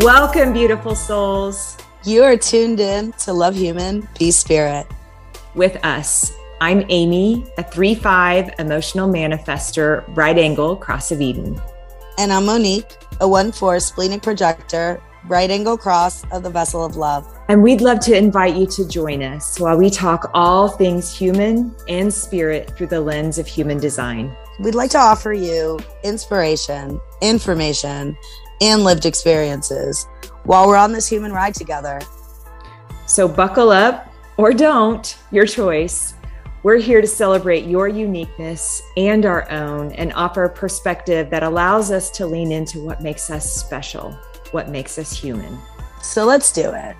Welcome, beautiful souls. You are tuned in to Love Human, Be Spirit. With us, I'm Amy, a 3 5 emotional manifester, right angle, cross of Eden. And I'm Monique, a 1 4 splenic projector, right angle cross of the vessel of love. And we'd love to invite you to join us while we talk all things human and spirit through the lens of human design. We'd like to offer you inspiration, information, and lived experiences while we're on this human ride together. So buckle up or don't, your choice. We're here to celebrate your uniqueness and our own and offer a perspective that allows us to lean into what makes us special, what makes us human. So let's do it.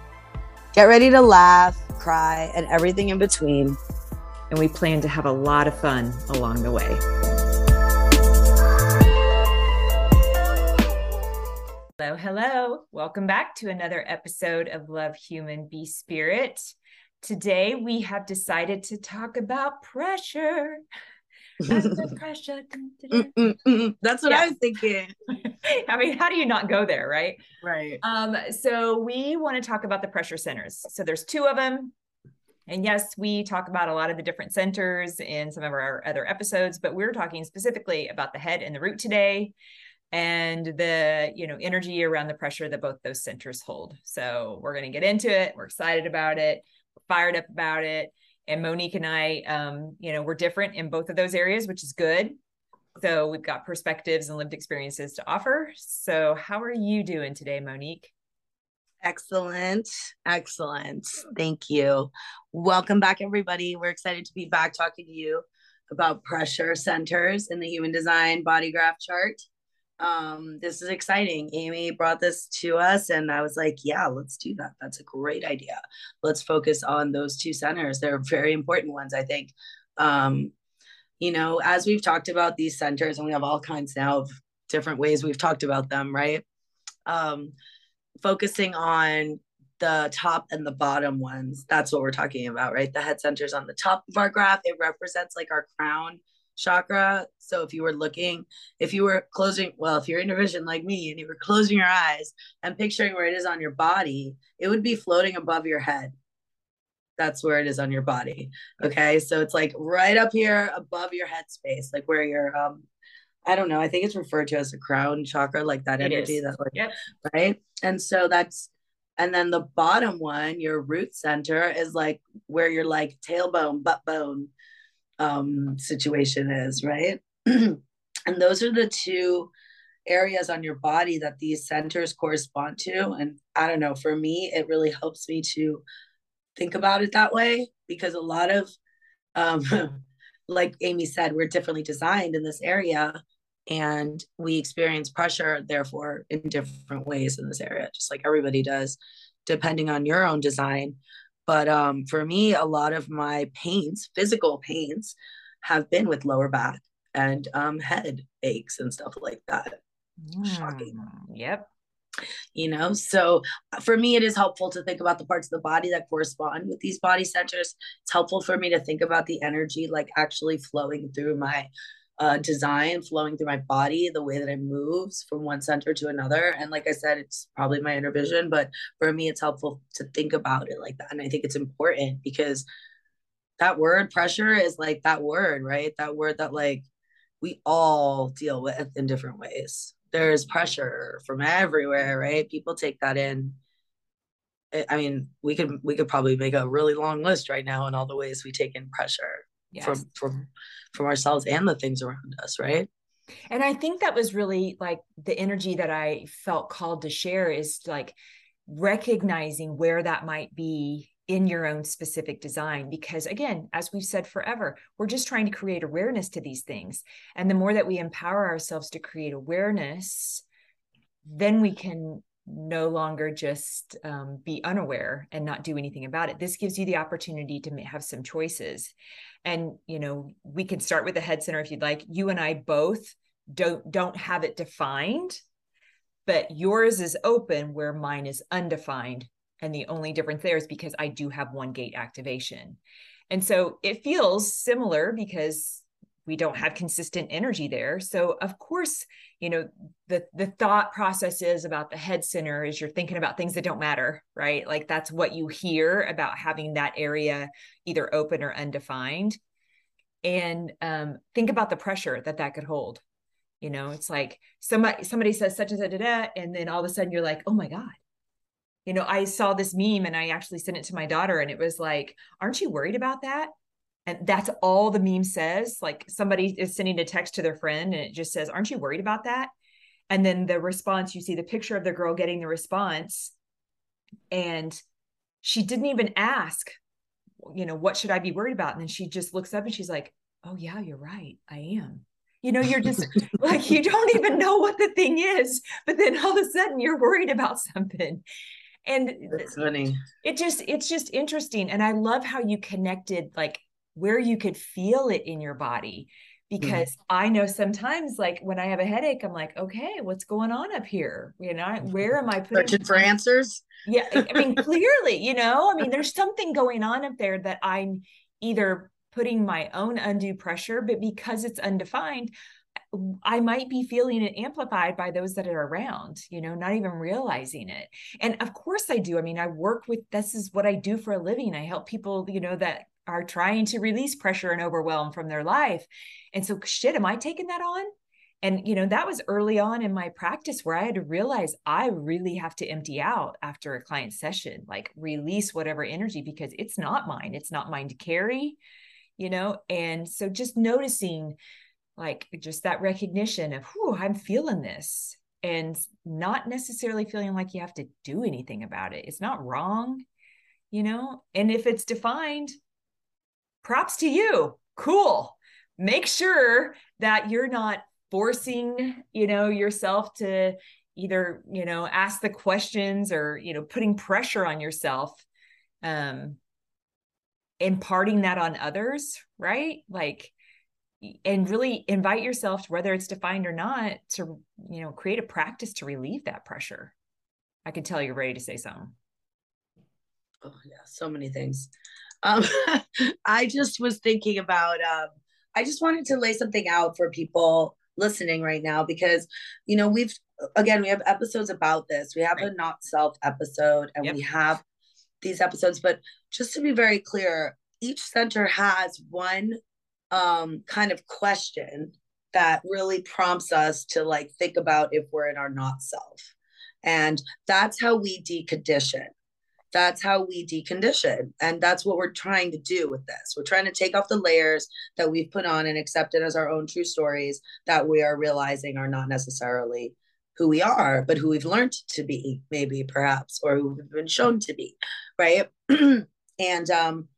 Get ready to laugh, cry, and everything in between. And we plan to have a lot of fun along the way. Hello, hello. Welcome back to another episode of Love Human Be Spirit. Today we have decided to talk about pressure. pressure. Mm, mm, mm, That's what yeah. I was thinking. I mean, how do you not go there, right? Right. Um, so we want to talk about the pressure centers. So there's two of them. And yes, we talk about a lot of the different centers in some of our other episodes, but we're talking specifically about the head and the root today and the you know energy around the pressure that both those centers hold. So we're going to get into it we're excited about it we're fired up about it. And monique and i um, you know we're different in both of those areas which is good. So we've got perspectives and lived experiences to offer. So how are you doing today monique? Excellent excellent. Thank you. Welcome back everybody. We're excited to be back talking to you about pressure centers in the human design body graph chart um this is exciting. Amy brought this to us and i was like yeah let's do that. That's a great idea. Let's focus on those two centers. They're very important ones i think. Um you know as we've talked about these centers and we have all kinds now of different ways we've talked about them right? Um focusing on the top and the bottom ones that's what we're talking about right? The head centers on the top of our graph. It represents like our crown chakra. So if you were looking, if you were closing, well, if you're in vision like me and you were closing your eyes and picturing where it is on your body, it would be floating above your head. That's where it is on your body. Okay. So it's like right up here above your head space, like where your um I don't know. I think it's referred to as a crown chakra, like that it energy is. that like yep. right. And so that's and then the bottom one, your root center, is like where your like tailbone, butt bone, um, situation is, right? and those are the two areas on your body that these centers correspond to. And I don't know, for me, it really helps me to think about it that way because a lot of, um, like Amy said, we're differently designed in this area and we experience pressure, therefore, in different ways in this area, just like everybody does, depending on your own design. But um, for me, a lot of my pains, physical pains, have been with lower back and um, head aches and stuff like that. Mm, Shocking. Yep. You know, so uh, for me, it is helpful to think about the parts of the body that correspond with these body centers. It's helpful for me to think about the energy like actually flowing through my uh, design flowing through my body, the way that it moves from one center to another. And like I said, it's probably my inner vision, but for me, it's helpful to think about it like that. And I think it's important because that word pressure is like that word, right? That word that like we all deal with in different ways. There's pressure from everywhere, right? People take that in. I mean, we could we could probably make a really long list right now in all the ways we take in pressure yes. from from from ourselves and the things around us right? And i think that was really like the energy that i felt called to share is like recognizing where that might be in your own specific design. Because again as we've said forever we're just trying to create awareness to these things. And the more that we empower ourselves to create awareness then we can no longer just um, be unaware and not do anything about it. This gives you the opportunity to have some choices. And you know we can start with the head center if you'd like. You and i both don't don't have it defined but yours is open where mine is undefined and the only difference there is because i do have one gate activation. And so it feels similar because we don't have consistent energy there. So of course you know the the thought process is about the head center is you're thinking about things that don't matter right? Like that's what you hear about having that area either open or undefined. And um, think about the pressure that that could hold. You know it's like somebody somebody says such and such and then all of a sudden you're like oh my god. You know i saw this meme and i actually sent it to my daughter and it was like aren't you worried about that and that's all the meme says like somebody is sending a text to their friend and it just says aren't you worried about that? And then the response you see the picture of the girl getting the response. And she didn't even ask you know what should i be worried about? And then she just looks up and she's like oh yeah you're right. I am. You know you're just like you don't even know what the thing is but then all of a sudden you're worried about something. And it's funny. it just it's just interesting. And i love how you connected like where you could feel it in your body mm-hmm. because mm. I know sometimes like when I have a headache, I'm like, okay, what's going on up here? You know, where am I putting searching for answers? Yeah. I mean, clearly, you know, I mean, there's something going on up there that I'm either putting my own undue pressure, but because it's undefined, I might be feeling it amplified by those that are around, you know, not even realizing it. And of course I do. I mean, I work with this is what I do for a living. I help people, you know, that are trying to release pressure and overwhelm from their life. And so, shit, am I taking that on? And, you know, that was early on in my practice where I had to realize I really have to empty out after a client session, like release whatever energy because it's not mine. It's not mine to carry, you know? And so just noticing like just that recognition of, whoo, I'm feeling this and not necessarily feeling like you have to do anything about it. It's not wrong, you know? And if it's defined, props to you. Cool. Make sure that you're not forcing, you know, yourself to either, you know, ask the questions or, you know, putting pressure on yourself. Um imparting that on others, right? Like and really invite yourself whether it's defined or not to you know create a practice to relieve that pressure i can tell you're ready to say something oh yeah so many things um, I just was thinking about, um, I just wanted to lay something out for people listening right now because, you know, we've, again, we have episodes about this. We have right. a not self episode and yep. we have these episodes, but just to be very clear, each center has one um, kind of question that really prompts us to like think about if we're in our not self. And that's how we decondition that's how we decondition and that's what we're trying to do with this. We're trying to take off the layers that we've put on and accept it as our own true stories that we are realizing are not necessarily who we are but who we've learned to be maybe perhaps or who we've been shown to be right? And um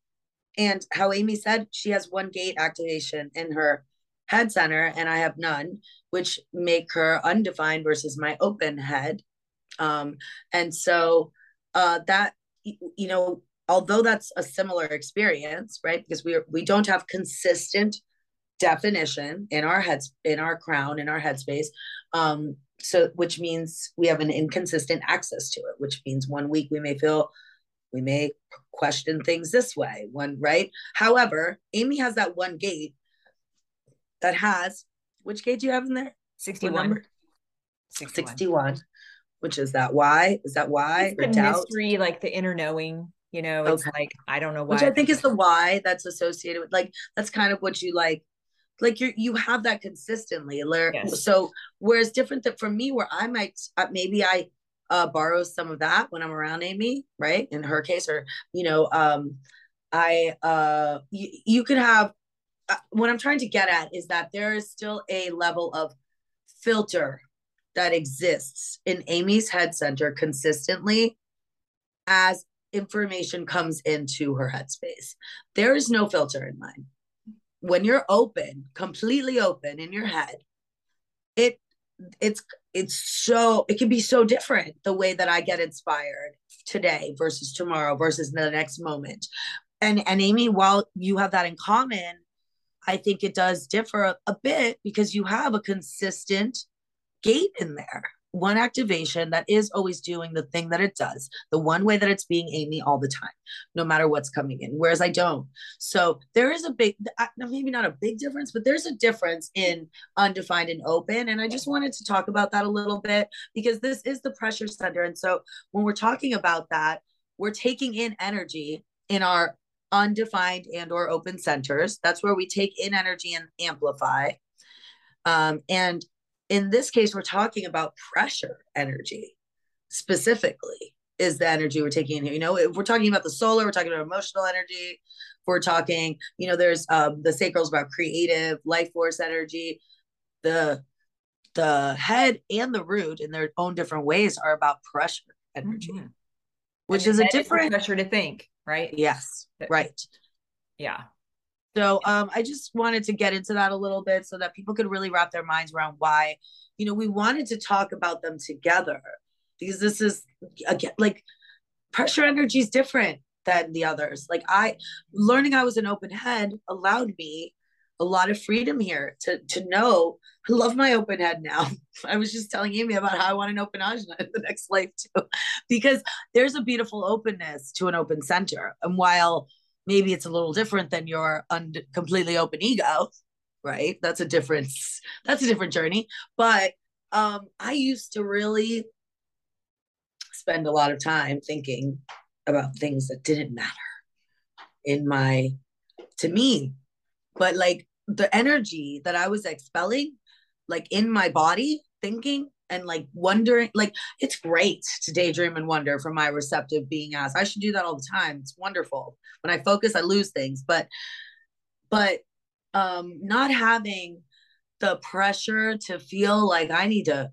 and how amy said she has one gate activation in her head center and i have none which make her undefined versus my open head. Um and so uh that you know, although that's a similar experience, right? Because we are, we don't have consistent definition in our heads, in our crown, in our headspace. Um, so which means we have an inconsistent access to it, which means one week we may feel we may question things this way, one right. However, Amy has that one gate that has which gate do you have in there? 61. 61. 61 which is that why is that why it's the mystery like the inner knowing you know it's okay. like i don't know why which i think is the why that's associated with like that's kind of what you like like you you have that consistently yes. so whereas different that for me where i might uh, maybe i uh borrow some of that when i'm around amy right in her case or you know um i uh you, you could have uh, what i'm trying to get at is that there is still a level of filter that exists in Amy's head center consistently as information comes into her headspace. There is no filter in mine. When you're open, completely open in your head, it it's it's so it can be so different the way that I get inspired today versus tomorrow versus the next moment. And and Amy, while you have that in common, I think it does differ a, a bit because you have a consistent gate in there one activation that is always doing the thing that it does, the one way that it's being Amy all the time, no matter what's coming in. Whereas I don't. So there is a big, maybe not a big difference, but there's a difference in undefined and open. And I just wanted to talk about that a little bit because this is the pressure center. And so when we're talking about that, we're taking in energy in our undefined and or open centers. That's where we take in energy and amplify. Um, and in this case, we're talking about pressure energy specifically is the energy we're taking in here. You know, if we're talking about the solar, we're talking about emotional energy. We're talking, you know, there's um, the sacrals about creative life force energy. The the head and the root in their own different ways are about pressure energy, mm-hmm. which is a different pressure to think, right? Yes, right. Yeah. So um, I just wanted to get into that a little bit so that people could really wrap their minds around why, you know, we wanted to talk about them together because this is again like pressure energy is different than the others. Like I learning I was an open head allowed me a lot of freedom here to to know I love my open head now. I was just telling Amy about how I want an open ajna in the next life too, because there's a beautiful openness to an open center. And while maybe it's a little different than your un- completely open ego right? That's a difference that's a different journey. But um i used to really spend a lot of time thinking about things that didn't matter in my to me. But like the energy that i was expelling like in my body thinking and like wondering like it's great to daydream and wonder from my receptive being asked. I should do that all the time. It's wonderful. When i focus i lose things. But but um not having the pressure to feel like i need to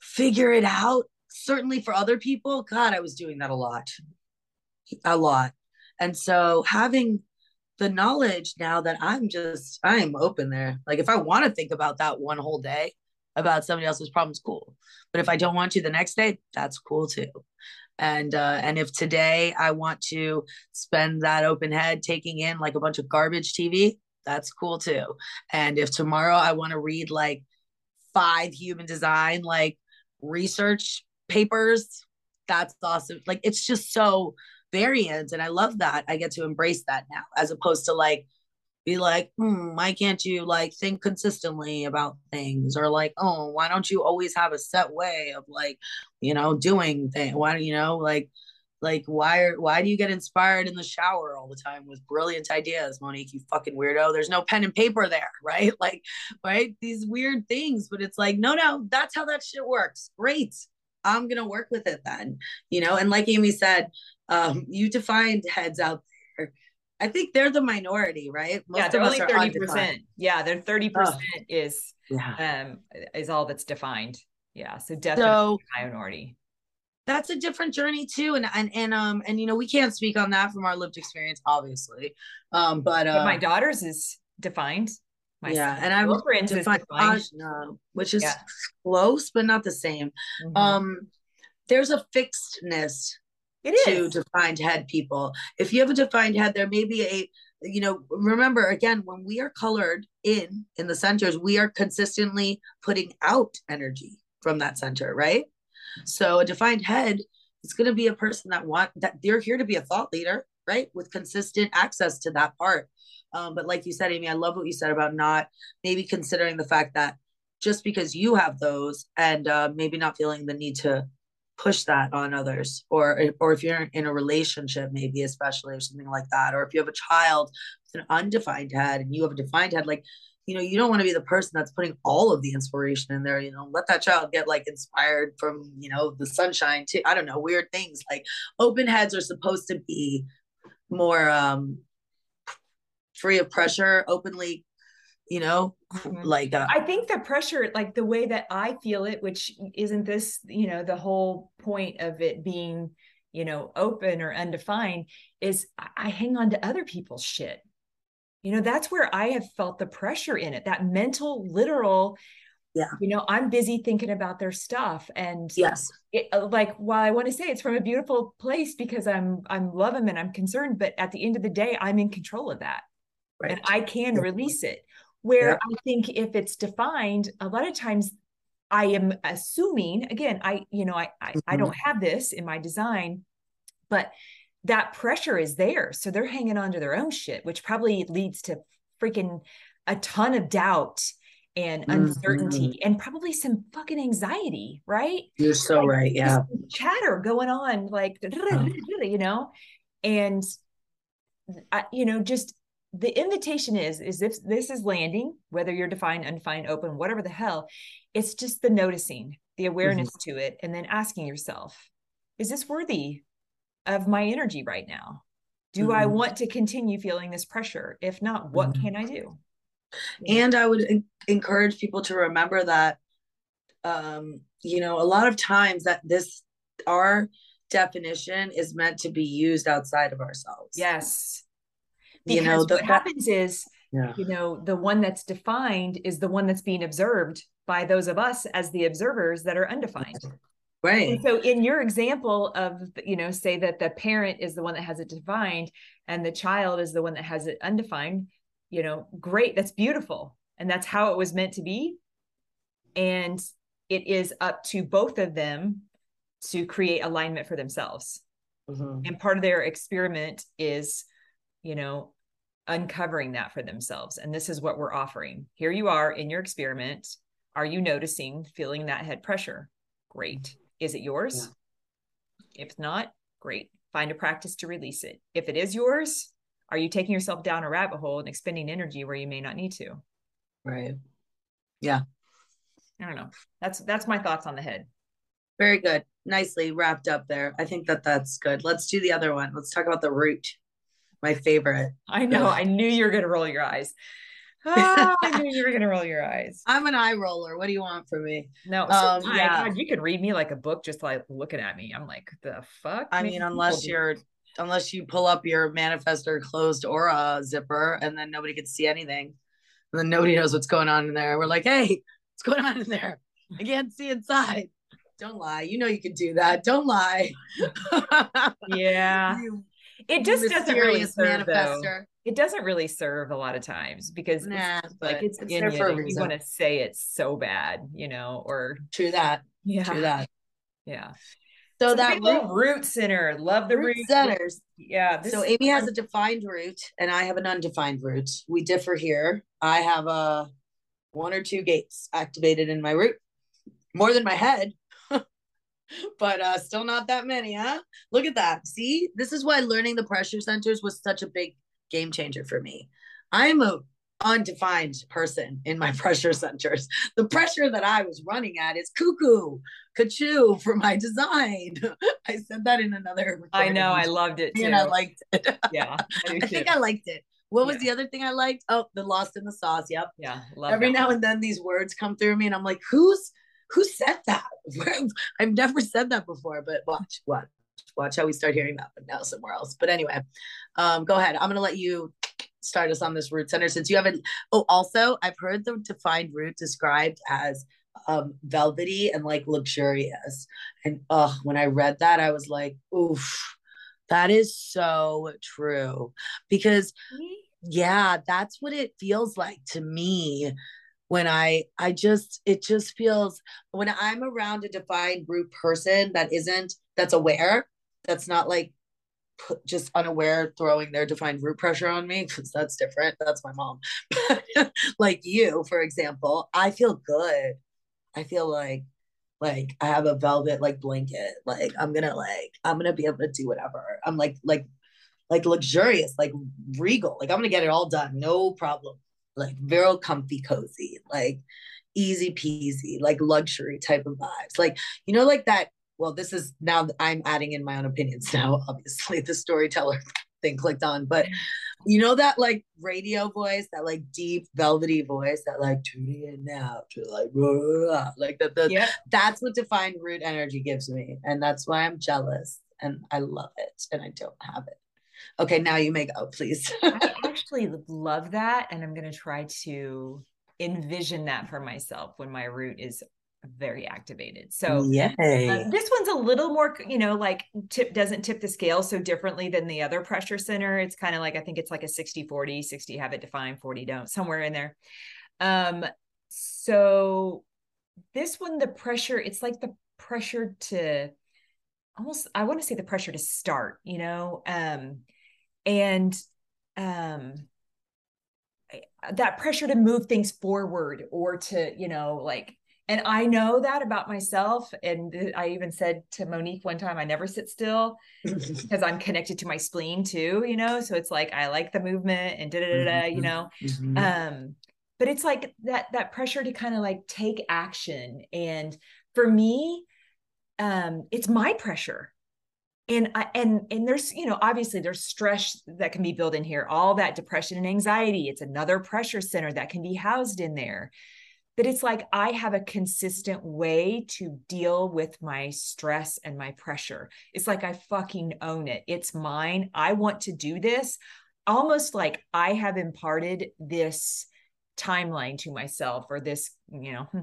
figure it out certainly for other people god i was doing that a lot. A lot. And so having the knowledge now that i'm just i'm open there. Like if i want to think about that one whole day about somebody else's problems, cool. But if I don't want to the next day, that's cool too. And uh, and if today I want to spend that open head taking in like a bunch of garbage TV, that's cool too. And if tomorrow I want to read like five human design like research papers, that's awesome. Like it's just so variant, and I love that. I get to embrace that now, as opposed to like be like, hmm, why can't you like think consistently about things? Or like, oh, why don't you always have a set way of like, you know, doing things? Why, you know, like, like why are why do you get inspired in the shower all the time with brilliant ideas monique you fucking weirdo? There's no pen and paper there right? Like right? These weird things but it's like no no that's how that shit works. Great. I'm gonna work with it then. You know and like amy said um you defined heads out I think they're the minority, right? Most yeah, they're only thirty percent. Yeah, they're thirty percent is yeah. um is all that's defined. Yeah, so definitely so, minority. That's a different journey too, and and and um and you know we can't speak on that from our lived experience, obviously. Um, but, uh, but my daughter's is defined. My yeah, and I'm defined, defined. no, which is yeah. close but not the same. Mm-hmm. Um, there's a fixedness it is. to defined head people. If you have a defined head, there may be a you know remember again when we are colored in in the centers we are consistently putting out energy from that center right so a defined head is going to be a person that want that they're here to be a thought leader right with consistent access to that part um, but like you said amy i love what you said about not maybe considering the fact that just because you have those and uh, maybe not feeling the need to push that on others or or if you're in a relationship maybe especially or something like that or if you have a child with an undefined head and you have a defined head like you know you don't want to be the person that's putting all of the inspiration in there you know let that child get like inspired from you know the sunshine to i don't know weird things like open heads are supposed to be more um free of pressure openly you know mm-hmm. like uh, i think the pressure like the way that i feel it which isn't this you know the whole point of it being you know open or undefined is i hang on to other people's shit. You know that's where i have felt the pressure in it that mental literal yeah. you know i'm busy thinking about their stuff. And yes. it, uh, like while i want to say it's from a beautiful place because i'm i'm love them and i'm concerned but at the end of the day i'm in control of that. Right. and i can release it where yeah. I think if it's defined, a lot of times I am assuming again, I, you know, I, I, mm-hmm. I don't have this in my design, but that pressure is there. So they're hanging on to their own shit, which probably leads to freaking a ton of doubt and uncertainty mm-hmm. and probably some fucking anxiety, right? You're so like, right. Yeah. Chatter going on, like, you know, and, you know, just the invitation is, is if this is landing, whether you're defined, undefined, open, whatever the hell, it's just the noticing, the awareness mm-hmm. to it, and then asking yourself, is this worthy of my energy right now? Do mm-hmm. I want to continue feeling this pressure? If not, what mm-hmm. can I do? And I would encourage people to remember that, um, you know, a lot of times that this, our definition is meant to be used outside of ourselves. Yes. Because you know, the, what happens is, yeah. you know, the one that's defined is the one that's being observed by those of us as the observers that are undefined. Right. And so in your example of, you know, say that the parent is the one that has it defined and the child is the one that has it undefined, you know, great. That's beautiful. And that's how it was meant to be. And it is up to both of them to create alignment for themselves. Mm-hmm. And part of their experiment is, you know, uncovering that for themselves. And this is what we're offering. Here you are in your experiment. Are you noticing, feeling that head pressure? Great. Mm-hmm. Is it yours? Yeah. If not, great. Find a practice to release it. If it is yours, are you taking yourself down a rabbit hole and expending energy where you may not need to? Right. Yeah. I don't know. That's that's my thoughts on the head. Very good. Nicely wrapped up there. I think that that's good. Let's do the other one. Let's talk about the root. My favorite. I know. I knew you were going to roll your eyes. oh, I knew you were gonna roll your eyes. I'm an eye roller. What do you want from me? No, um, yeah, God, you could read me like a book just like looking at me. I'm like, the fuck. I mean, unless you're, unless you pull up your manifestor closed aura zipper, and then nobody can see anything, and then nobody knows what's going on in there. We're like, hey, what's going on in there? I can't see inside. Don't lie. You know you can do that. Don't lie. yeah. you, it just doesn't really serve, manifester. Though it doesn't really serve a lot of times because nah, it's like it's, it's in you, you want to say it's so bad, you know, or true that. Yeah. True that. Yeah. So, so that root, root, center, love the root, root centers. Yeah. so Amy has a defined root and I have an undefined root. We differ here. I have a one or two gates activated in my root, more than my head, but uh still not that many, huh? Look at that. See, this is why learning the pressure centers was such a big game changer for me. I'm a undefined person in my pressure centers. The pressure that I was running at is cuckoo, kachoo for my design. I said that in another. I know, I loved it too. And I liked it. Yeah, I, I think I liked it. What was yeah. the other thing I liked? Oh, the lost in the sauce. Yep. Yeah. Every now and then these words come through me, and I'm like, who's who said that? I've never said that before, but watch, watch, watch how we start hearing that, but now somewhere else. But anyway, um, go ahead. I'm gonna let you start us on this root center since you haven't. Oh, also, I've heard the defined root described as um, velvety and like luxurious. And oh, when I read that, I was like, oof, that is so true. Because yeah, that's what it feels like to me when I I just it just feels when I'm around a defined root person that isn't that's aware that's not like just unaware throwing their defined root pressure on me because that's different. That's my mom. like you, for example, I feel good. I feel like like I have a velvet like blanket. Like I'm gonna like I'm gonna be able to do whatever. I'm like like like luxurious, like regal. Like I'm gonna get it all done, no problem. Like very comfy, cozy, like easy peasy, like luxury type of vibes. Like you know, like that well, this is now I'm adding in my own opinions now. Obviously, the storyteller thing clicked on, but you know that like radio voice, that like deep velvety voice, that like tuning in now to like blah, blah, blah, like that. The, yep. That's what defined root energy gives me, and that's why I'm jealous and I love it, and I don't have it. Okay, now you may go, please. I actually love that, and I'm gonna try to envision that for myself when my root is very activated. So yeah, uh, this one's a little more, you know, like tip doesn't tip the scale so differently than the other pressure center. It's kind of like I think it's like a 60 40, 60 have it defined, 40 don't, somewhere in there. Um, so this one the pressure it's like the pressure to almost i want to say the pressure to start you know um and um that pressure to move things forward or to you know like and i know that about myself. And i even said to monique one time i never sit still because i'm connected to my spleen too you know? So it's like i like the movement and da da da da you know? mm-hmm. um but it's like that that pressure to kind of like take action. And for me um it's my pressure and I, and and there's you know obviously there's stress that can be built in here all that depression and anxiety it's another pressure center that can be housed in there. But it's like i have a consistent way to deal with my stress and my pressure. It's like i fucking own it. It's mine. I want to do this. Almost like i have imparted this timeline to myself or this you know hmm,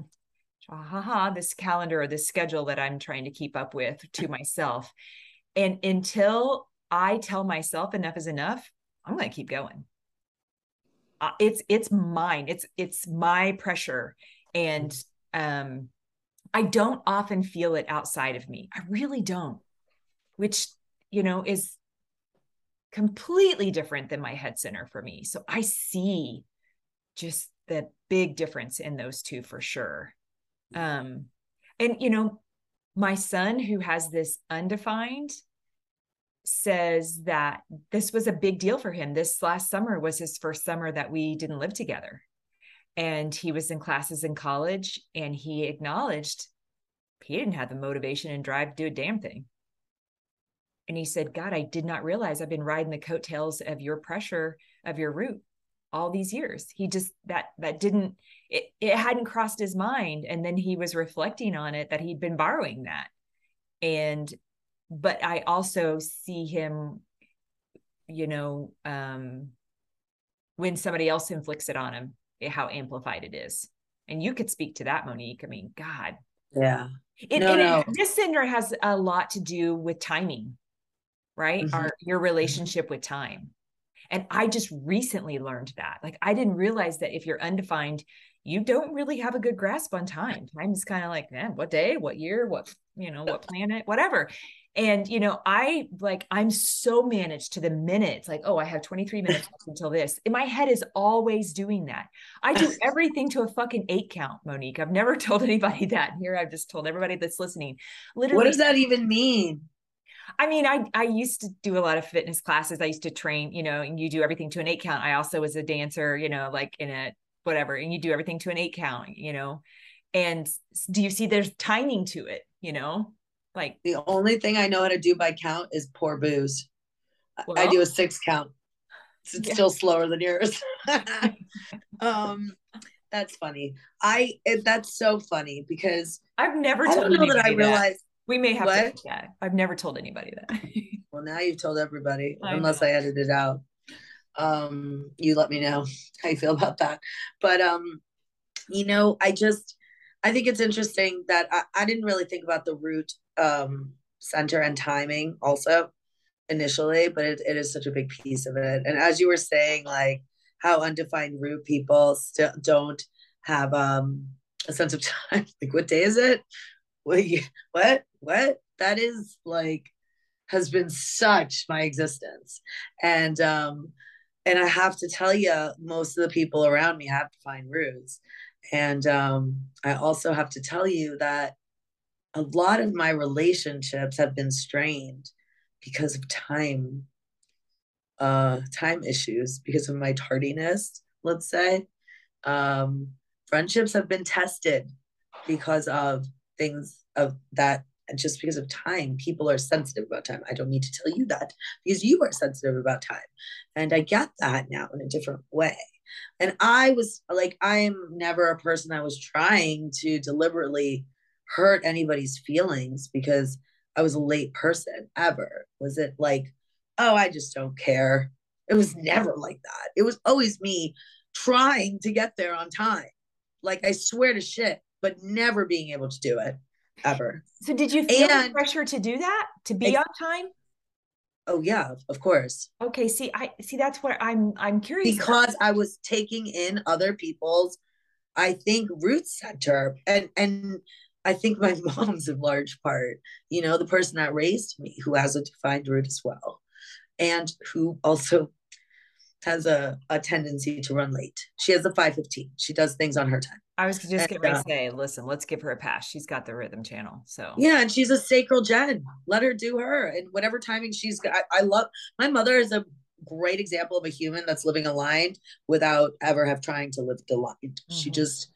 ha ha this calendar or this schedule that i'm trying to keep up with to myself and until I tell myself enough is enough, I'm going to keep going. Uh, it's it's mine. It's it's my pressure, and um, I don't often feel it outside of me. I really don't, which you know is completely different than my head center for me. So I see just the big difference in those two for sure. Um, and you know, my son who has this undefined says that this was a big deal for him. This last summer was his first summer that we didn't live together. And he was in classes in college and he acknowledged he didn't have the motivation and drive to do a damn thing. And he said, God, I did not realize I've been riding the coattails of your pressure of your root all these years. He just that that didn't it, it hadn't crossed his mind. And then he was reflecting on it that he'd been borrowing that. And but I also see him, you know, um, when somebody else inflicts it on him, eh, how amplified it is. And you could speak to that, Monique. I mean, God. Yeah. It, no, no. It, this syndrome has a lot to do with timing, right? Mm-hmm. Our your relationship with time. And I just recently learned that. Like I didn't realize that if you're undefined, you don't really have a good grasp on time. Time is kind of like, man, what day, what year, what, you know, what planet, whatever. And, you know, I like, I'm so managed to the minutes, like, oh, I have 23 minutes until this. In my head is always doing that. I do everything to a fucking eight count, Monique. I've never told anybody that. Here I've just told everybody that's listening. Literally. What does that even mean? I mean, I I used to do a lot of fitness classes. I used to train, you know, and you do everything to an eight count. I also was a dancer, you know, like in a whatever, and you do everything to an eight count, you know. And do you see there's timing to it, you know? Like the only thing I know how to do by count is pour booze. Well, I do a six count. It's yeah. still slower than yours. um, that's funny. I it, that's so funny because I've never told anybody that I realized we may have what? to that. I've never told anybody that. well, now you've told everybody, I unless know. I edited it out. Um, you let me know how you feel about that. But um, you know, I just I think it's interesting that I, I didn't really think about the root um, center and timing also initially, but it, it is such a big piece of it. And as you were saying, like how undefined root people still don't have um, a sense of time. like, what day is it? What? What? What? That is like has been such my existence, and um, and I have to tell you, most of the people around me have to find roots, and um, I also have to tell you that a lot of my relationships have been strained because of time uh time issues because of my tardiness let's say. Um friendships have been tested because of things of that just because of time people are sensitive about time i don't need to tell you that because you are sensitive about time and i get that now in a different way and i was like i am never a person i was trying to deliberately hurt anybody's feelings because I was a late person ever. Was it like, oh, I just don't care? It was never like that. It was always me trying to get there on time. Like I swear to shit, but never being able to do it ever. So did you feel and, pressure to do that? To be on time? Oh yeah, of course. Okay, see I see that's where I'm I'm curious because about. I was taking in other people's I think root center and and I think my mom's in large part, you know, the person that raised me who has a defined root as well, and who also has a, a tendency to run late. She has a 515. She does things on her time. I was just going to uh, say, listen, let's give her a pass. She's got the rhythm channel. So yeah, and she's a sacral gen. Let her do her and whatever timing she's got. I, I love my mother is a great example of a human that's living aligned without ever have trying to live aligned. Mm-hmm. She just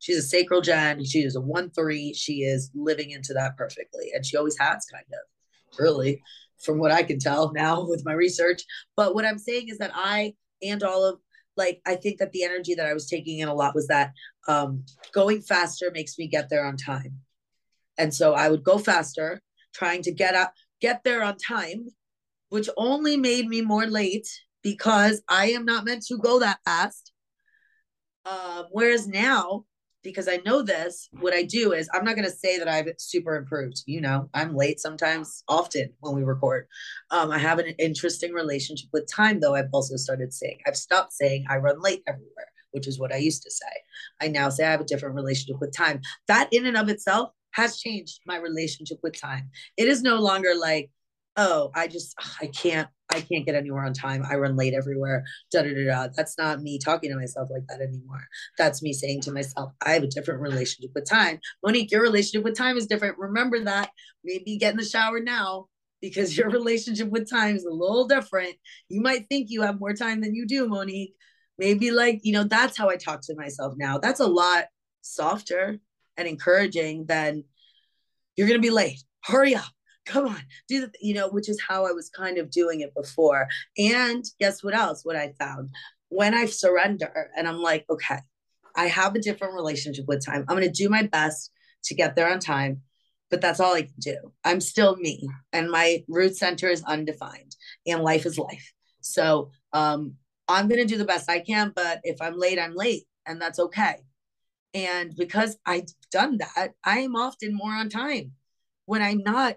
she's a sacral gen. She is a one three. She is living into that perfectly, and she always has kind of really from what I can tell now with my research. But what I'm saying is that I and all of like I think that the energy that I was taking in a lot was that um, going faster makes me get there on time, and so I would go faster, trying to get up, get there on time, which only made me more late because I am not meant to go that fast. Um, whereas now because I know this, what I do is I'm not going to say that I've super improved. You know, I'm late sometimes, often when we record. Um, I have an interesting relationship with time, though. I've also started saying, I've stopped saying I run late everywhere, which is what I used to say. I now say I have a different relationship with time. That in and of itself has changed my relationship with time. It is no longer like, oh, I just, I can't I can't get anywhere on time. I run late everywhere. Da da da da. That's not me talking to myself like that anymore. That's me saying to myself, I have a different relationship with time. Monique, your relationship with time is different. Remember that. Maybe get in the shower now because your relationship with time is a little different. You might think you have more time than you do, Monique. Maybe like, you know, that's how I talk to myself now. That's a lot softer and encouraging than you're going to be late. Hurry up come on, do the, you know, which is how I was kind of doing it before. And guess what else? What I found when I surrender and I'm like, okay, I have a different relationship with time. I'm going to do my best to get there on time, but that's all I can do. I'm still me, and my root center is undefined, and life is life. So um, I'm going to do the best I can, but if I'm late, I'm late, and that's okay. And because I've done that, I am often more on time. When I'm not,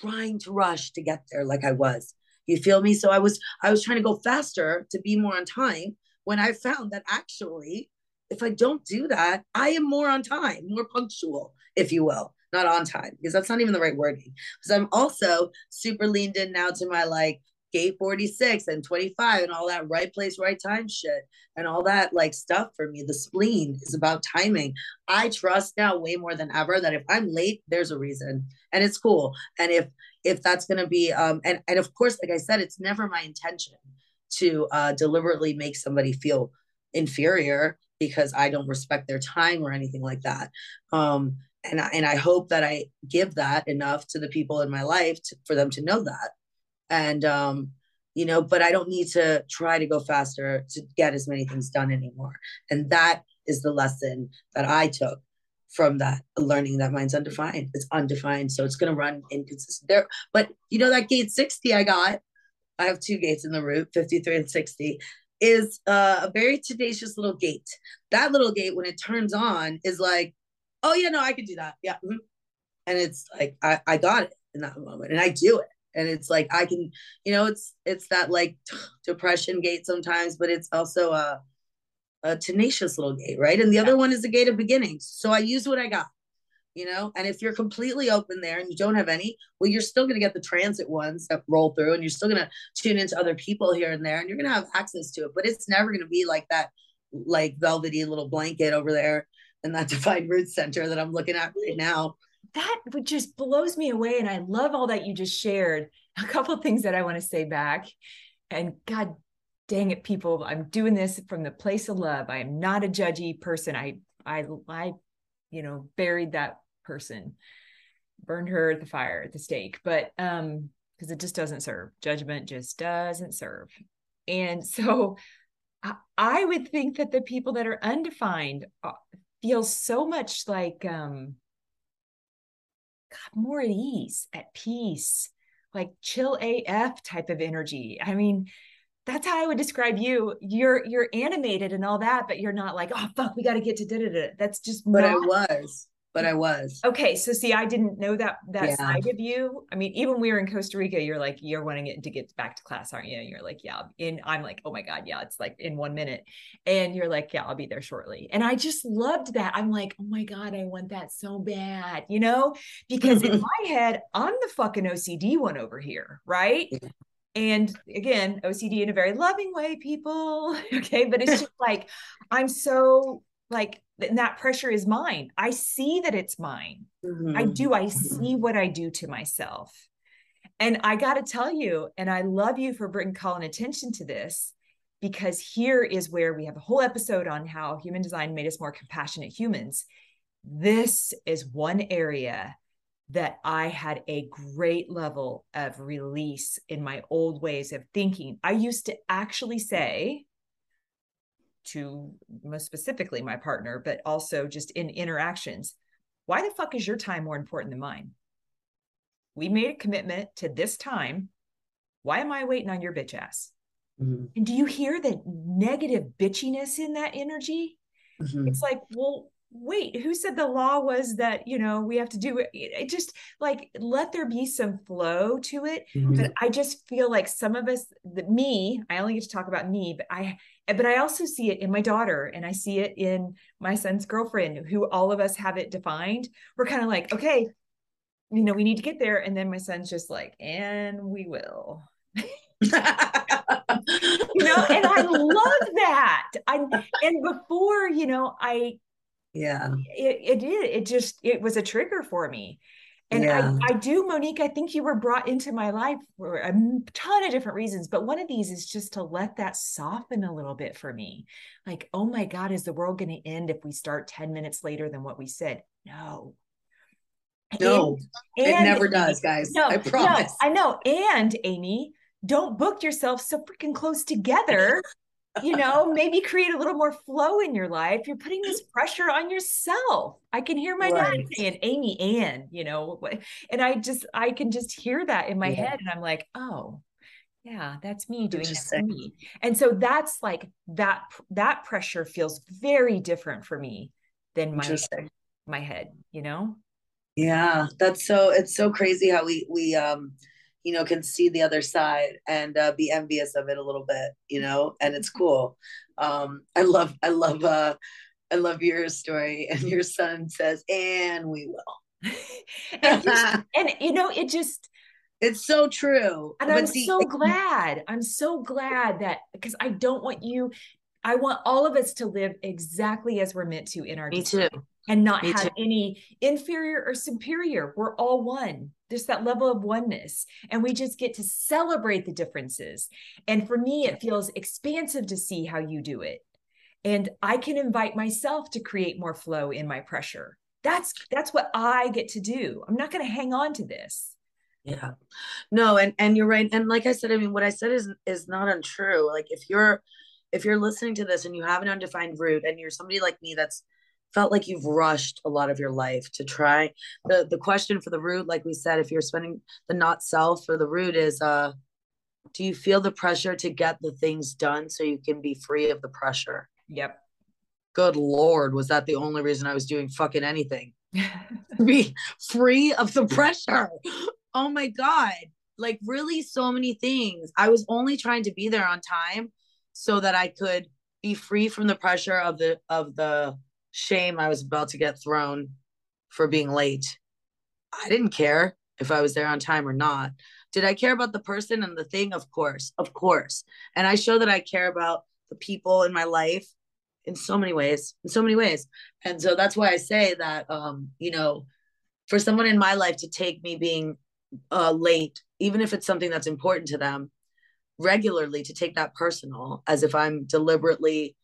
trying to rush to get there like I was. You feel me? So I was I was trying to go faster to be more on time when I found that actually if I don't do that, I am more on time, more punctual, if you will, not on time, because that's not even the right wording. Because I'm also super leaned in now to my like gate 46 and 25 and all that right place, right time shit and all that like stuff for me. The spleen is about timing. I trust now way more than ever that if I'm late, there's a reason and it's cool. And if if that's gonna be um and, and of course, like I said, it's never my intention to uh deliberately make somebody feel inferior because I don't respect their time or anything like that. Um and I, and I hope that I give that enough to the people in my life to, for them to know that and um you know but i don't need to try to go faster to get as many things done anymore. And that is the lesson that i took from that learning that mine's undefined. It's undefined so it's going to run inconsistent. There but you know that gate 60 i got i have two gates in the root 53 and 60 is uh, a very tenacious little gate. That little gate when it turns on is like oh yeah no i can do that. Yeah mm-hmm. and it's like I, I got it in that moment and i do it and it's like i can you know it's it's that like depression gate sometimes but it's also a, a tenacious little gate right? And the yeah. other one is the gate of beginnings so i use what i got you know? And if you're completely open there and you don't have any well you're still going to get the transit ones that roll through and you're still going to tune into other people here and there and you're going to have access to it but it's never going to be like that like velvety little blanket over there in that defined root center that i'm looking at right now that just blows me away. And I love all that you just shared. A couple things that I want to say back. And God dang it, people, I'm doing this from the place of love. I am not a judgy person. I, I, I, you know, buried that person, burned her at the fire at the stake, but, um, because it just doesn't serve. Judgment just doesn't serve. And so I, I would think that the people that are undefined uh, feel so much like, um, God, more at ease, at peace, like chill AF type of energy. I mean, that's how I would describe you. You're you're animated and all that, but you're not like, oh fuck, we got to get to da da da. That's just. But not... I was. But I was. Okay, so see, I didn't know that that yeah. side of you. I mean, even we were in Costa Rica, you're like, you're wanting it to get back to class, aren't you? And you're like, yeah. And I'm like, oh my God, yeah, it's like in one minute. And you're like, yeah, I'll be there shortly. And I just loved that. I'm like, oh my God, I want that so bad, you know? Because in my head, I'm the fucking OCD one over here, right? And again, OCD in a very loving way, people. Okay. But it's just like, I'm so like and that pressure is mine. I see that it's mine. Mm-hmm. I do. I mm-hmm. see what I do to myself. And I got to tell you, and I love you for bringing calling attention to this because here is where we have a whole episode on how human design made us more compassionate humans. This is one area that I had a great level of release in my old ways of thinking. I used to actually say, to most specifically my partner, but also just in interactions. Why the fuck is your time more important than mine? We made a commitment to this time. Why am I waiting on your bitch ass? Mm-hmm. And do you hear the negative bitchiness in that energy? Mm-hmm. It's like, well, wait, who said the law was that, you know, we have to do it? It just like let there be some flow to it. Mm-hmm. But I just feel like some of us, the, me, I only get to talk about me, but I but I also see it in my daughter and I see it in my son's girlfriend, who all of us have it defined. We're kind of like, okay, you know, we need to get there. And then my son's just like, and we will. you know, and I love that. I and before, you know, I yeah, it, it did. It just it was a trigger for me. And yeah. I, I do, Monique, I think you were brought into my life for a ton of different reasons. But one of these is just to let that soften a little bit for me. Like, oh my God, is the world going to end if we start 10 minutes later than what we said? No. No, and, it never does, guys. No, I promise. No, I know. And Amy, don't book yourself so freaking close together you know, maybe create a little more flow in your life. You're putting this pressure on yourself. I can hear my right. dad saying, Amy Ann, you know, and I just, I can just hear that in my yeah. head. And I'm like, oh, yeah, that's me doing that me. And so that's like that, that pressure feels very different for me than my, my head, you know? Yeah, that's so, it's so crazy how we, we, um, you know can see the other side and uh, be envious of it a little bit you know and it's cool. Um i love i love uh i love your story and your son says and we will. And, just, and you know it just it's so true and i'm so glad i'm so glad that because i don't want you i want all of us to live exactly as we're meant to in our me too and not Me have too. any inferior or superior. We're all one. There's that level of oneness. And we just get to celebrate the differences. And for me, it feels expansive to see how you do it. And I can invite myself to create more flow in my pressure. That's that's what I get to do. I'm not going to hang on to this. Yeah. No, and and you're right. And like I said, I mean, what I said is is not untrue. Like if you're if you're listening to this and you have an undefined root and you're somebody like me that's felt like you've rushed a lot of your life to try the the question for the root like we said if you're spending the not self for the root is uh do you feel the pressure to get the things done so you can be free of the pressure? Yep. Good lord was that the only reason i was doing fucking anything? Be free of the pressure. Oh my god. Like really so many things. I was only trying to be there on time so that i could be free from the pressure of the of the shame I was about to get thrown for being late. I didn't care if I was there on time or not. Did I care about the person and the thing? Of course, of course. And I show that I care about the people in my life in so many ways, in so many ways. And so that's why I say that, um, you know, for someone in my life to take me being uh, late, even if it's something that's important to them, regularly to take that personal as if I'm deliberately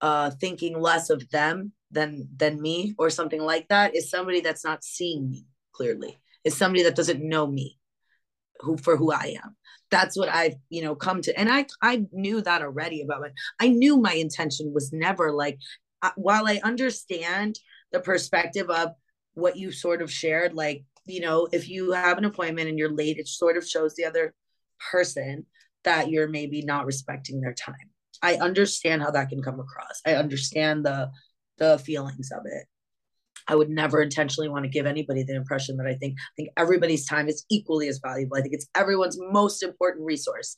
uh, thinking less of them than than me or something like that is somebody that's not seeing me clearly. Is somebody that doesn't know me who for who i am. That's what i've you know come to and i i knew that already about it i knew my intention was never like uh, while i understand the perspective of what you sort of shared like you know if you have an appointment and you're late it sort of shows the other person that you're maybe not respecting their time i understand how that can come across i understand the the feelings of it. I would never intentionally want to give anybody the impression that I think I think everybody's time is equally as valuable. I think it's everyone's most important resource.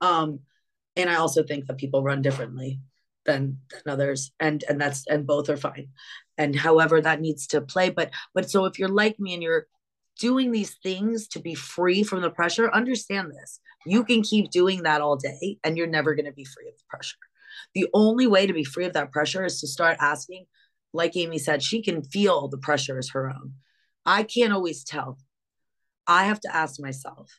Um, and I also think that people run differently than than others, and and that's and both are fine. And however that needs to play, but but so if you're like me and you're doing these things to be free from the pressure, understand this. You can keep doing that all day, and you're never going to be free of the pressure. The only way to be free of that pressure is to start asking like Amy said, she can feel the pressure is her own. I can't always tell. I have to ask myself,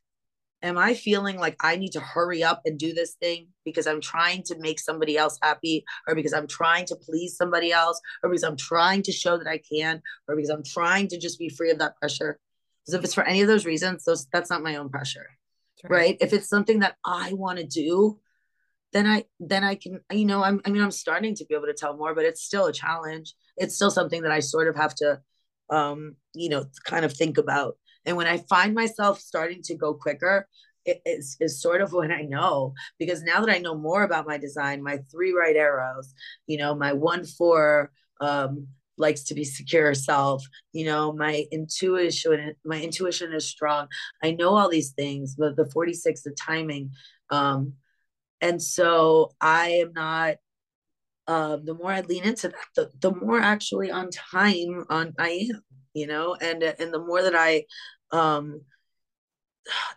am I feeling like I need to hurry up and do this thing because I'm trying to make somebody else happy, or because I'm trying to please somebody else, or because I'm trying to show that I can, or because I'm trying to just be free of that pressure? Because if it's for any of those reasons, those that's not my own pressure. Right. right. If it's something that I want to do, then I then I can, you know, I'm I mean, I'm starting to be able to tell more, but it's still a challenge it's still something that I sort of have to, um, you know, kind of think about. And when I find myself starting to go quicker, it is, is sort of when I know because now that I know more about my design, my three right arrows, you know, my one four um, likes to be secure self, you know, my intuition, my intuition is strong. I know all these things, but the 46, the timing. Um, and so I am not um, the more I lean into that, the, the more actually on time on I am, you know, and and the more that I, um,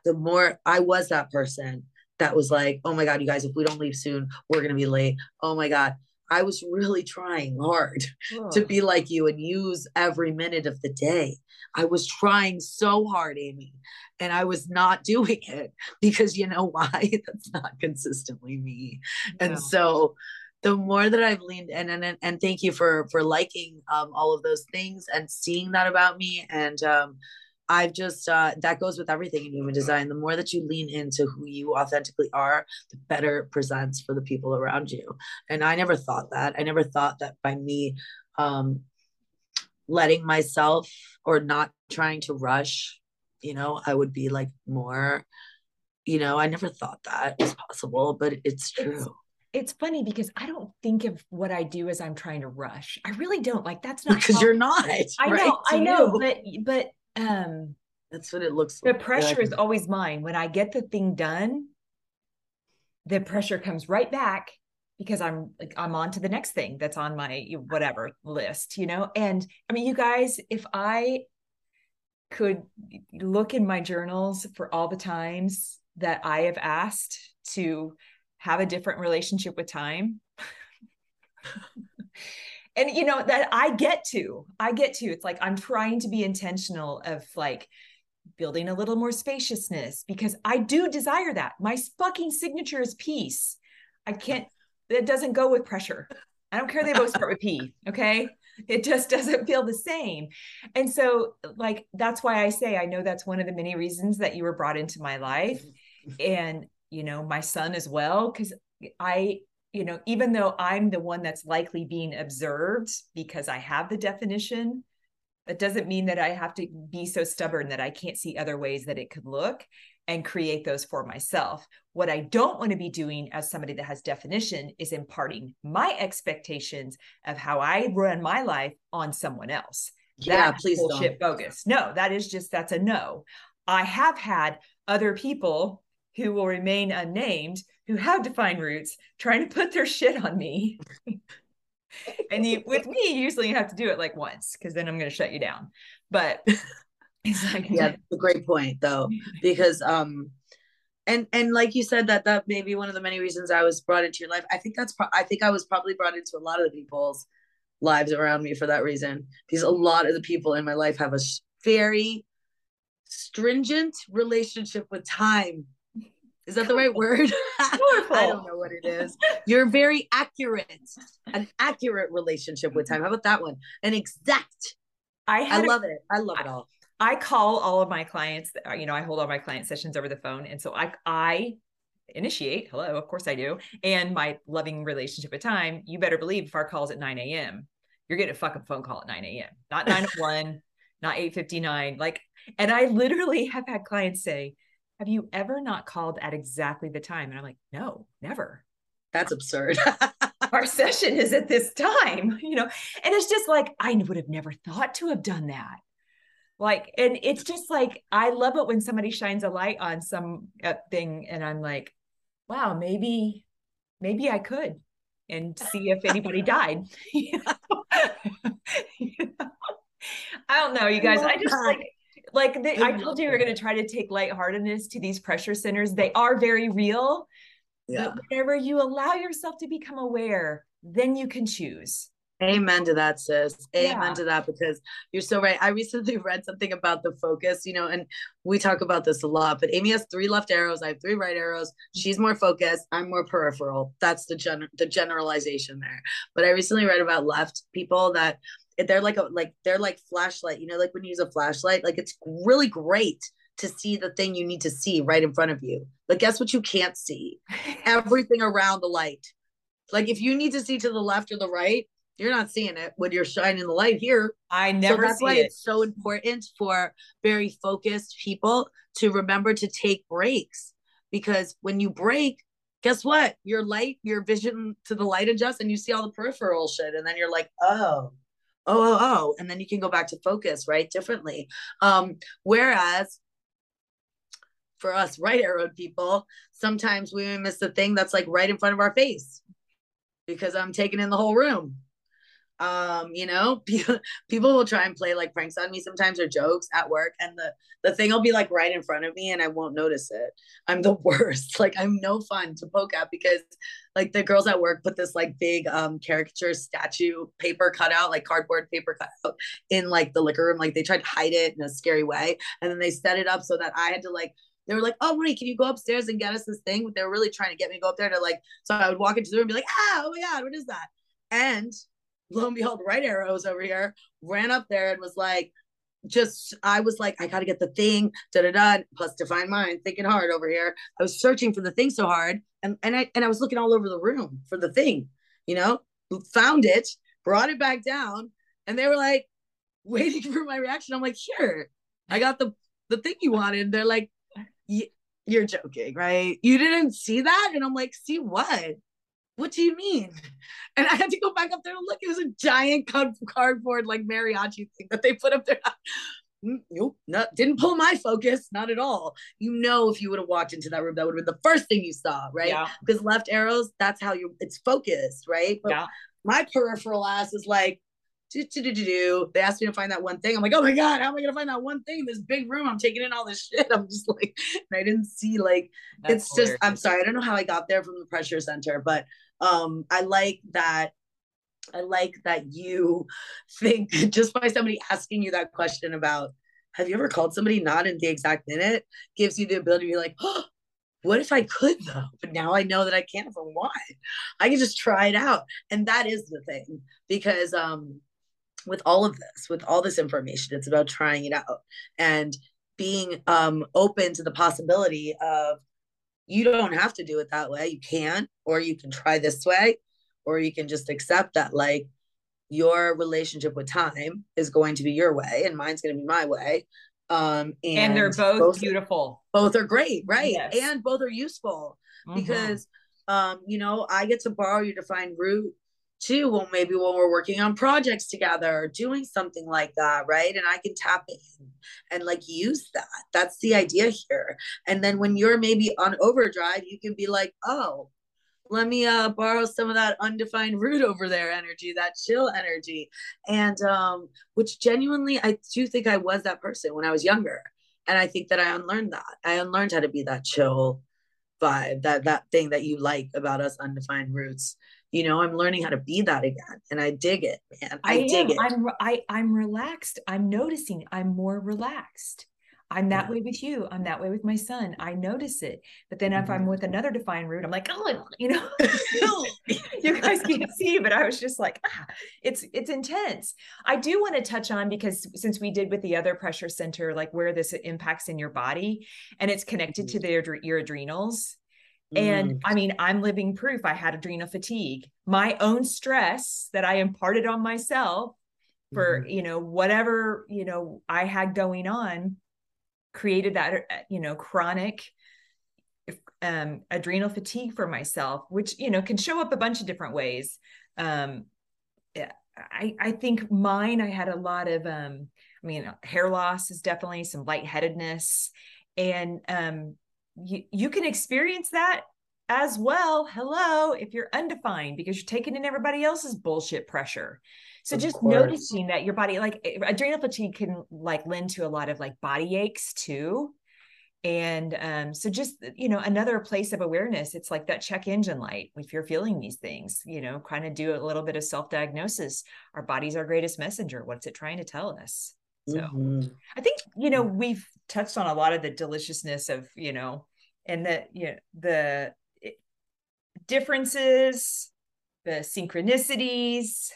the more I was that person that was like, oh my god, you guys, if we don't leave soon, we're gonna be late. Oh my god, I was really trying hard oh. to be like you and use every minute of the day. I was trying so hard, Amy, and I was not doing it because you know why? That's not consistently me. No. And so the more that I've leaned in and and, and thank you for for liking um, all of those things and seeing that about me and um, I've just uh, that goes with everything in human design. The more that you lean into who you authentically are, the better it presents for the people around you. And I never thought that. I never thought that by me um, letting myself or not trying to rush, you know, I would be like more. You know, I never thought that was possible, but it's true. It's, it's funny because I don't think of what I do as I'm trying to rush. I really don't. Like that's not because you're not. I right? know, I know, but but um that's what it looks the like. The pressure is always mine. When I get the thing done, the pressure comes right back because I'm like I'm on to the next thing that's on my whatever list, you know? And I mean, you guys, if I could look in my journals for all the times that I have asked to have a different relationship with time. and you know that I get to. I get to. It's like I'm trying to be intentional of like building a little more spaciousness because I do desire that. My fucking signature is peace. I can't that doesn't go with pressure. I don't care they both start with P, okay? It just doesn't feel the same. And so like that's why I say I know that's one of the many reasons that you were brought into my life mm-hmm. and you know, my son as well. Cause I, you know, even though I'm the one that's likely being observed because I have the definition, that doesn't mean that I have to be so stubborn that I can't see other ways that it could look and create those for myself. What I don't want to be doing as somebody that has definition is imparting my expectations of how I run my life on someone else. Yeah, please bullshit don't. bogus. No, that is just that's a no. I have had other people who will remain unnamed who have defined roots trying to put their shit on me. and you, with me, you usually you have to do it like once because then I'm going to shut you down. But it's like, yeah, that's a great point though, because, um, and and like you said that that may be one of the many reasons I was brought into your life. I think that's pro- I think I was probably brought into a lot of the people's lives around me for that reason because a lot of the people in my life have a very stringent relationship with time is that the right word? I don't know what it is. You're very accurate. An accurate relationship with time. Mm-hmm. How about that one? An exact. I, I love a, it. I love it all. I call all of my clients. Uh, you know, I hold all my client sessions over the phone, and so I I initiate. Hello, of course I do. And my loving relationship with time. You better believe if our call's at 9 a.m., you're getting a fucking phone call at 9 a.m. Not 901, not 8:59. Like, and I literally have had clients say, have you ever not called at exactly the time? And I'm like, no, never. That's absurd. Our session is at this time, you know, and it's just like, I would have never thought to have done that. Like, and it's just like, I love it when somebody shines a light on some uh, thing and I'm like, wow, maybe, maybe I could and see if anybody died. I don't know, you guys. I, just like like the, I told you we are going to try to take lightheartedness to these pressure centers. They are very real. Yeah. But whenever you allow yourself to become aware, then you can choose. Amen to that, sis. Amen yeah. to that because you're so right. I recently read something about the focus, you know, and we talk about this a lot. But Amy has three left arrows. I have three right arrows. She's more focused. I'm more peripheral. That's the gen the generalization there. But I recently read about left people that they're like a like they're like flashlight. You know, like when you use a flashlight, like it's really great to see the thing you need to see right in front of you. But guess what you can't see? Everything around the light. Like if you need to see to the left or the right, you're not seeing it when you're shining the light here. I never so that's why it. it's so important for very focused people to remember to take breaks because when you break, guess what? Your light, your vision to the light adjusts and you see all the peripheral shit. And then you're like, oh, oh, oh, oh. And then you can go back to focus, right? Differently. Um, whereas for us right arrowed people, sometimes we miss the thing that's like right in front of our face because I'm taking in the whole room um you know people, will try and play like pranks on me sometimes or jokes at work and the the thing will be like right in front of me and i won't notice it i'm the worst like i'm no fun to poke at because like the girls at work put this like big um caricature statue paper cutout like cardboard paper cutout in like the liquor room like they tried to hide it in a scary way and then they set it up so that i had to like they were like, "Oh, Marie, can you go upstairs and get us this thing?" They were really trying to get me to go up there to like. So I would walk into the room and be like, "Ah, oh my god, what is that?" And lo and behold, right arrows over here, ran up there and was like, just I was like, I gotta get the thing, da da da. Plus, defined mind, thinking hard over here. I was searching for the thing so hard, and and I and I was looking all over the room for the thing, you know, found it, brought it back down, and they were like, waiting for my reaction. I'm like, here, I got the the thing you wanted. They're like, you're joking, right? You didn't see that, and I'm like, see what? What do you mean? And I had to go back up there and look. It was a giant cardboard like mariachi thing that they put up there. Mm, nope, not, didn't pull my focus, not at all. You know, if you would have walked into that room, that would have been the first thing you saw, right? Yeah. Because left arrows, that's how you it's focused, right? But yeah. my peripheral ass is like, do, do, do, do, They asked me to find that one thing. I'm like, oh my God, how am I going to find that one thing in this big room? I'm taking in all this shit. I'm just like, and I didn't see like, That's it's hilarious. just, I'm sorry. I don't know how I got there from the pressure center, but um, I like that I like that you think just by somebody asking you that question about have you ever called somebody not in the exact minute gives you the ability to be like, oh, what if I could though? But now I know that I can't if I want. I can just try it out. And that is the thing because um with all of this, with all this information, it's about trying it out and being um open to the possibility of you don't have to do it that way. You can, or you can try this way, or you can just accept that like your relationship with time is going to be your way and mine's going to be my way. Um, and, and they're both, both beautiful. both are great, right? Yes. And both are useful mm-hmm. because, um, you know, I get to borrow your defined root too well maybe when we're working on projects together or doing something like that right? And i can tap in and like use that. That's the idea here. And then when you're maybe on overdrive you can be like oh let me uh borrow some of that undefined root over there energy that chill energy. And um which genuinely i do think i was that person when i was younger. And i think that i unlearned that. I unlearned how to be that chill vibe that that thing that you like about us undefined roots you know i'm learning how to be that again and i dig it man. I, I dig it. I'm I, i'm relaxed. I'm noticing i'm more relaxed. I'm that way with you. I'm that way with my son. I notice it. But then mm-hmm. if i'm mm-hmm. with another defined root i'm like oh you know? You guys can't see but i was just like ah, it's it's intense. I do want to touch on because since we did with the other pressure center like where this impacts in your body and it's connected mm-hmm. to their your adrenals and mm. I mean, I'm living proof I had adrenal fatigue. My own stress that I imparted on myself for, mm-hmm. you know, whatever, you know, I had going on created that, uh, you know, chronic um, adrenal fatigue for myself, which you know can show up a bunch of different ways. Um, I I think mine I had a lot of um, I mean hair loss is definitely some lightheadedness, and um, you you can experience that as well. Hello, if you're undefined because you're taking in everybody else's bullshit pressure. So of just course. noticing that your body, like adrenal fatigue, can like lend to a lot of like body aches too and um, so just you know another place of awareness it's like that check engine light if you're feeling these things you know kind of do a little bit of self-diagnosis our body's our greatest messenger what's it trying to tell us so mm-hmm. i think you know we've touched on a lot of the deliciousness of you know and the you know the differences the synchronicities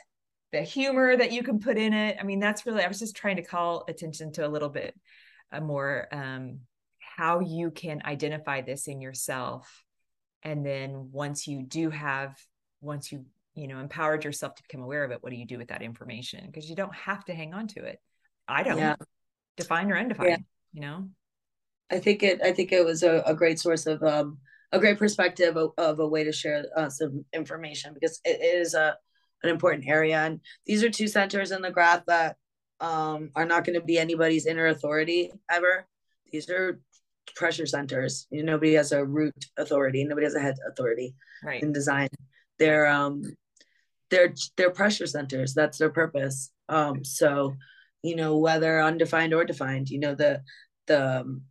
the humor that you can put in it. I mean that's really i was just trying to call attention to a little bit a more um how you can identify this in yourself. And then once you do have once you you know empowered yourself to become aware of it what do you do with that information? Because you don't have to hang on to it i don't yeah. define or undefined yeah. you know i think it i think it was a, a great source of um a great perspective of, of a way to share uh, some information because it is a an important area and these are two centers in the graph that um, are not going to be anybody's inner authority ever these are pressure centers. You know, nobody has a root authority. Nobody has a head authority right. in design. They're um they're they're pressure centers. That's their purpose. Um so you know whether undefined or defined, you know the the um,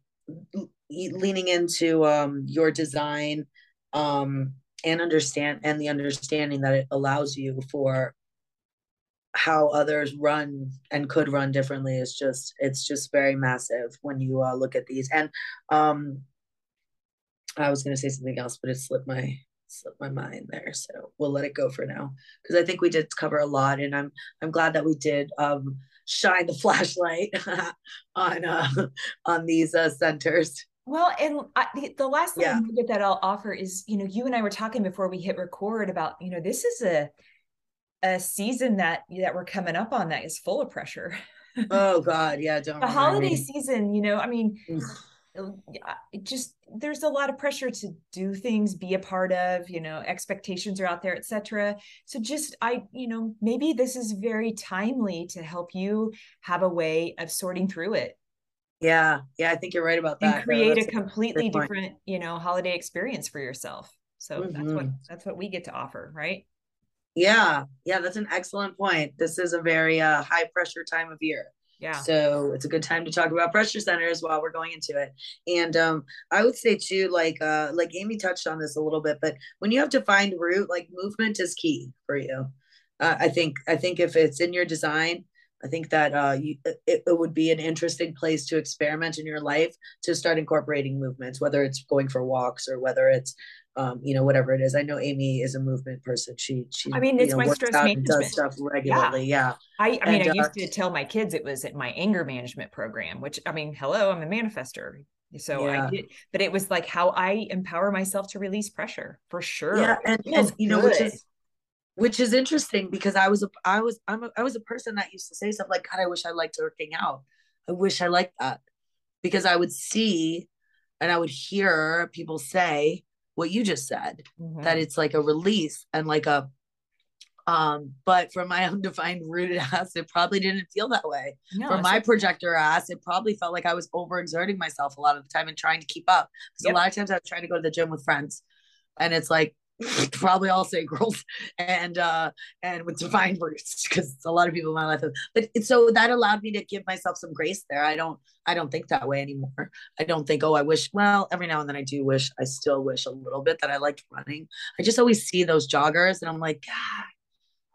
leaning into um your design um and understand and the understanding that it allows you for how others run and could run differently is just it's just very massive when you uh, look at these. And um i was going to say something else but it slipped my slipped my mind there so we'll let it go for now. Because i think we did cover a lot and i'm i'm glad that we did um shine the flashlight on uh on these uh centers well, and I, the, the last thing yeah. that I'll offer is, you know, you and I were talking before we hit record about, you know, this is a a season that that we're coming up on that is full of pressure. oh God, yeah, don't. the holiday me. season, you know, I mean, just there's a lot of pressure to do things, be a part of, you know, expectations are out there, etc. So just I, you know, maybe this is very timely to help you have a way of sorting through it. Yeah, yeah, I think you're right about that. And create no, a completely different, you know, holiday experience for yourself. So mm-hmm. that's what mm-hmm. that's what we get to offer, right? Yeah, yeah, that's an excellent point. This is a very uh, high pressure time of year. Yeah. So it's a good time to talk about pressure centers while we're going into it. And um, I would say too, like uh, like Amy touched on this a little bit, but when you have to find root, like movement is key for you. Uh, I think I think if it's in your design, I think that uh, you, it, it would be an interesting place to experiment in your life to start incorporating movements, whether it's going for walks or whether it's um, you know, whatever it is. I know Amy is a movement person. She, she, I mean, it's know, my stress management. Does stuff regularly. Yeah. yeah. I, I mean, and, I used uh, to tell my kids it was at my anger management program, which I mean, hello, I'm a manifester. So yeah. I did, but it was like how I empower myself to release pressure for sure. Yeah. And, and you know, which is, which is interesting because I was a, I was, I'm a, I was a person that used to say stuff like, God, I wish I liked working out. I wish I liked that because I would see and I would hear people say, what you just said mm-hmm. that it's like a release and like a um but for my undefined rooted ass it probably didn't feel that way no, for my projector ass it probably felt like i was overexerting myself a lot of the time and trying to keep up because yep. a lot of times i was trying to go to the gym with friends and it's like probably all say girls and uh and with divine roots because a lot of people in my life have, but so that allowed me to give myself some grace there i don't i don't think that way anymore i don't think oh i wish well every now and then i do wish i still wish a little bit that i liked running i just always see those joggers and i'm like god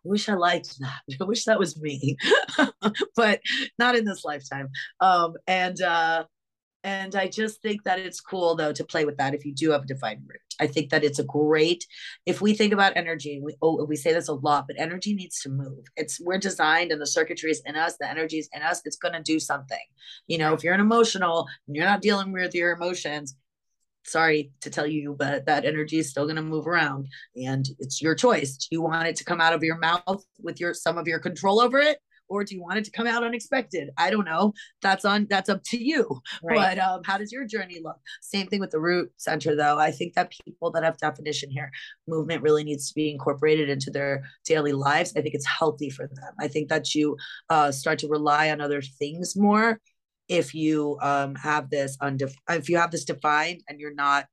I wish I liked that. I wish that was me, but not in this lifetime. Um, and uh, and I just think that it's cool though to play with that if you do have a defined root. I think that it's a great if we think about energy, we oh we say this a lot, but energy needs to move. It's we're designed and the circuitry is in us, the energy is in us, it's gonna do something. You know, if you're an emotional and you're not dealing with your emotions, sorry to tell you, but that energy is still going to move around and it's your choice. Do you want it to come out of your mouth with your some of your control over it or do you want it to come out unexpected? I don't know. That's on that's up to you. Right. but um, how does your journey look? Same thing with the root center though. I think that people that have definition here movement really needs to be incorporated into their daily lives. I think it's healthy for them. I think that you uh, start to rely on other things more if you um, have this undef- if you have this defined and you're not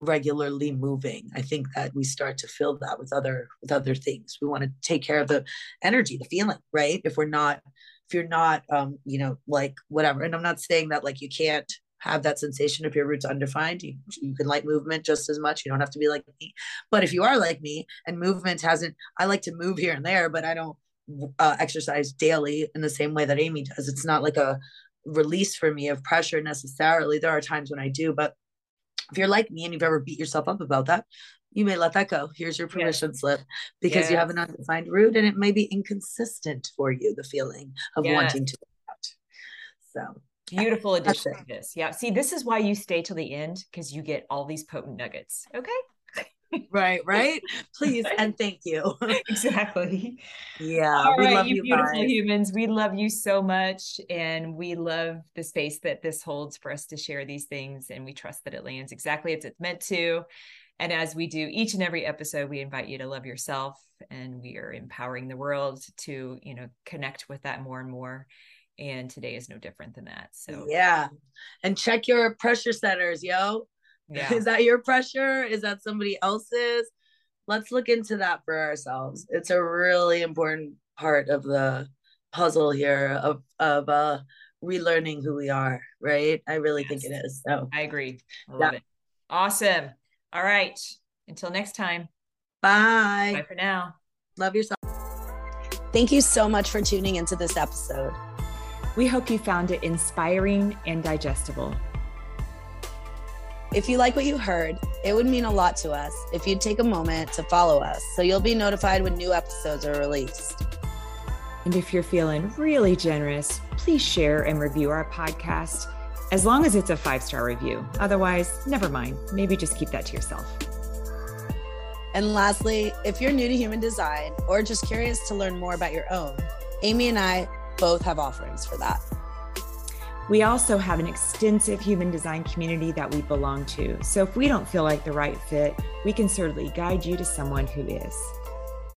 regularly moving i think that we start to fill that with other with other things. We want to take care of the energy the feeling right? If we're not if you're not um you know like whatever and i'm not saying that like you can't have that sensation if your root's undefined you, you can like movement just as much you don't have to be like me. But if you are like me and movement hasn't i like to move here and there but i don't uh, exercise daily in the same way that amy does. It's not like a release for me of pressure necessarily. There are times when i do but if you're like me and you've ever beat yourself up about that, you may let that go. Here's your permission yes. slip because yes. you have an undefined root and it may be inconsistent for you, the feeling of yes. wanting to out. So beautiful addition to this. Yeah. See, this is why you stay till the end because you get all these potent nuggets. Okay right, right. Please and thank you. exactly. Yeah. All we right, love you, you beautiful guys. humans. We love you so much. And we love the space that this holds for us to share these things. And we trust that it lands exactly as it's meant to. And as we do each and every episode, we invite you to love yourself and we are empowering the world to, you know, connect with that more and more. And today is no different than that. So, yeah. And check your pressure centers, yo. Yeah. Is that your pressure? Is that somebody else's? Let's look into that for ourselves. It's a really important part of the puzzle here of of uh relearning who we are, right? I really yes. think it is. So I agree. I love yeah. it. Awesome. All right. Until next time. Bye. Bye for now. Love yourself. Thank you so much for tuning into this episode. We hope you found it inspiring and digestible. If you like what you heard, it would mean a lot to us if you'd take a moment to follow us so you'll be notified when new episodes are released. And if you're feeling really generous, please share and review our podcast as long as it's a five star review. Otherwise, never mind. Maybe just keep that to yourself. And lastly, if you're new to human design or just curious to learn more about your own, Amy and I both have offerings for that. We also have an extensive human design community that we belong to. So if we don't feel like the right fit, we can certainly guide you to someone who is.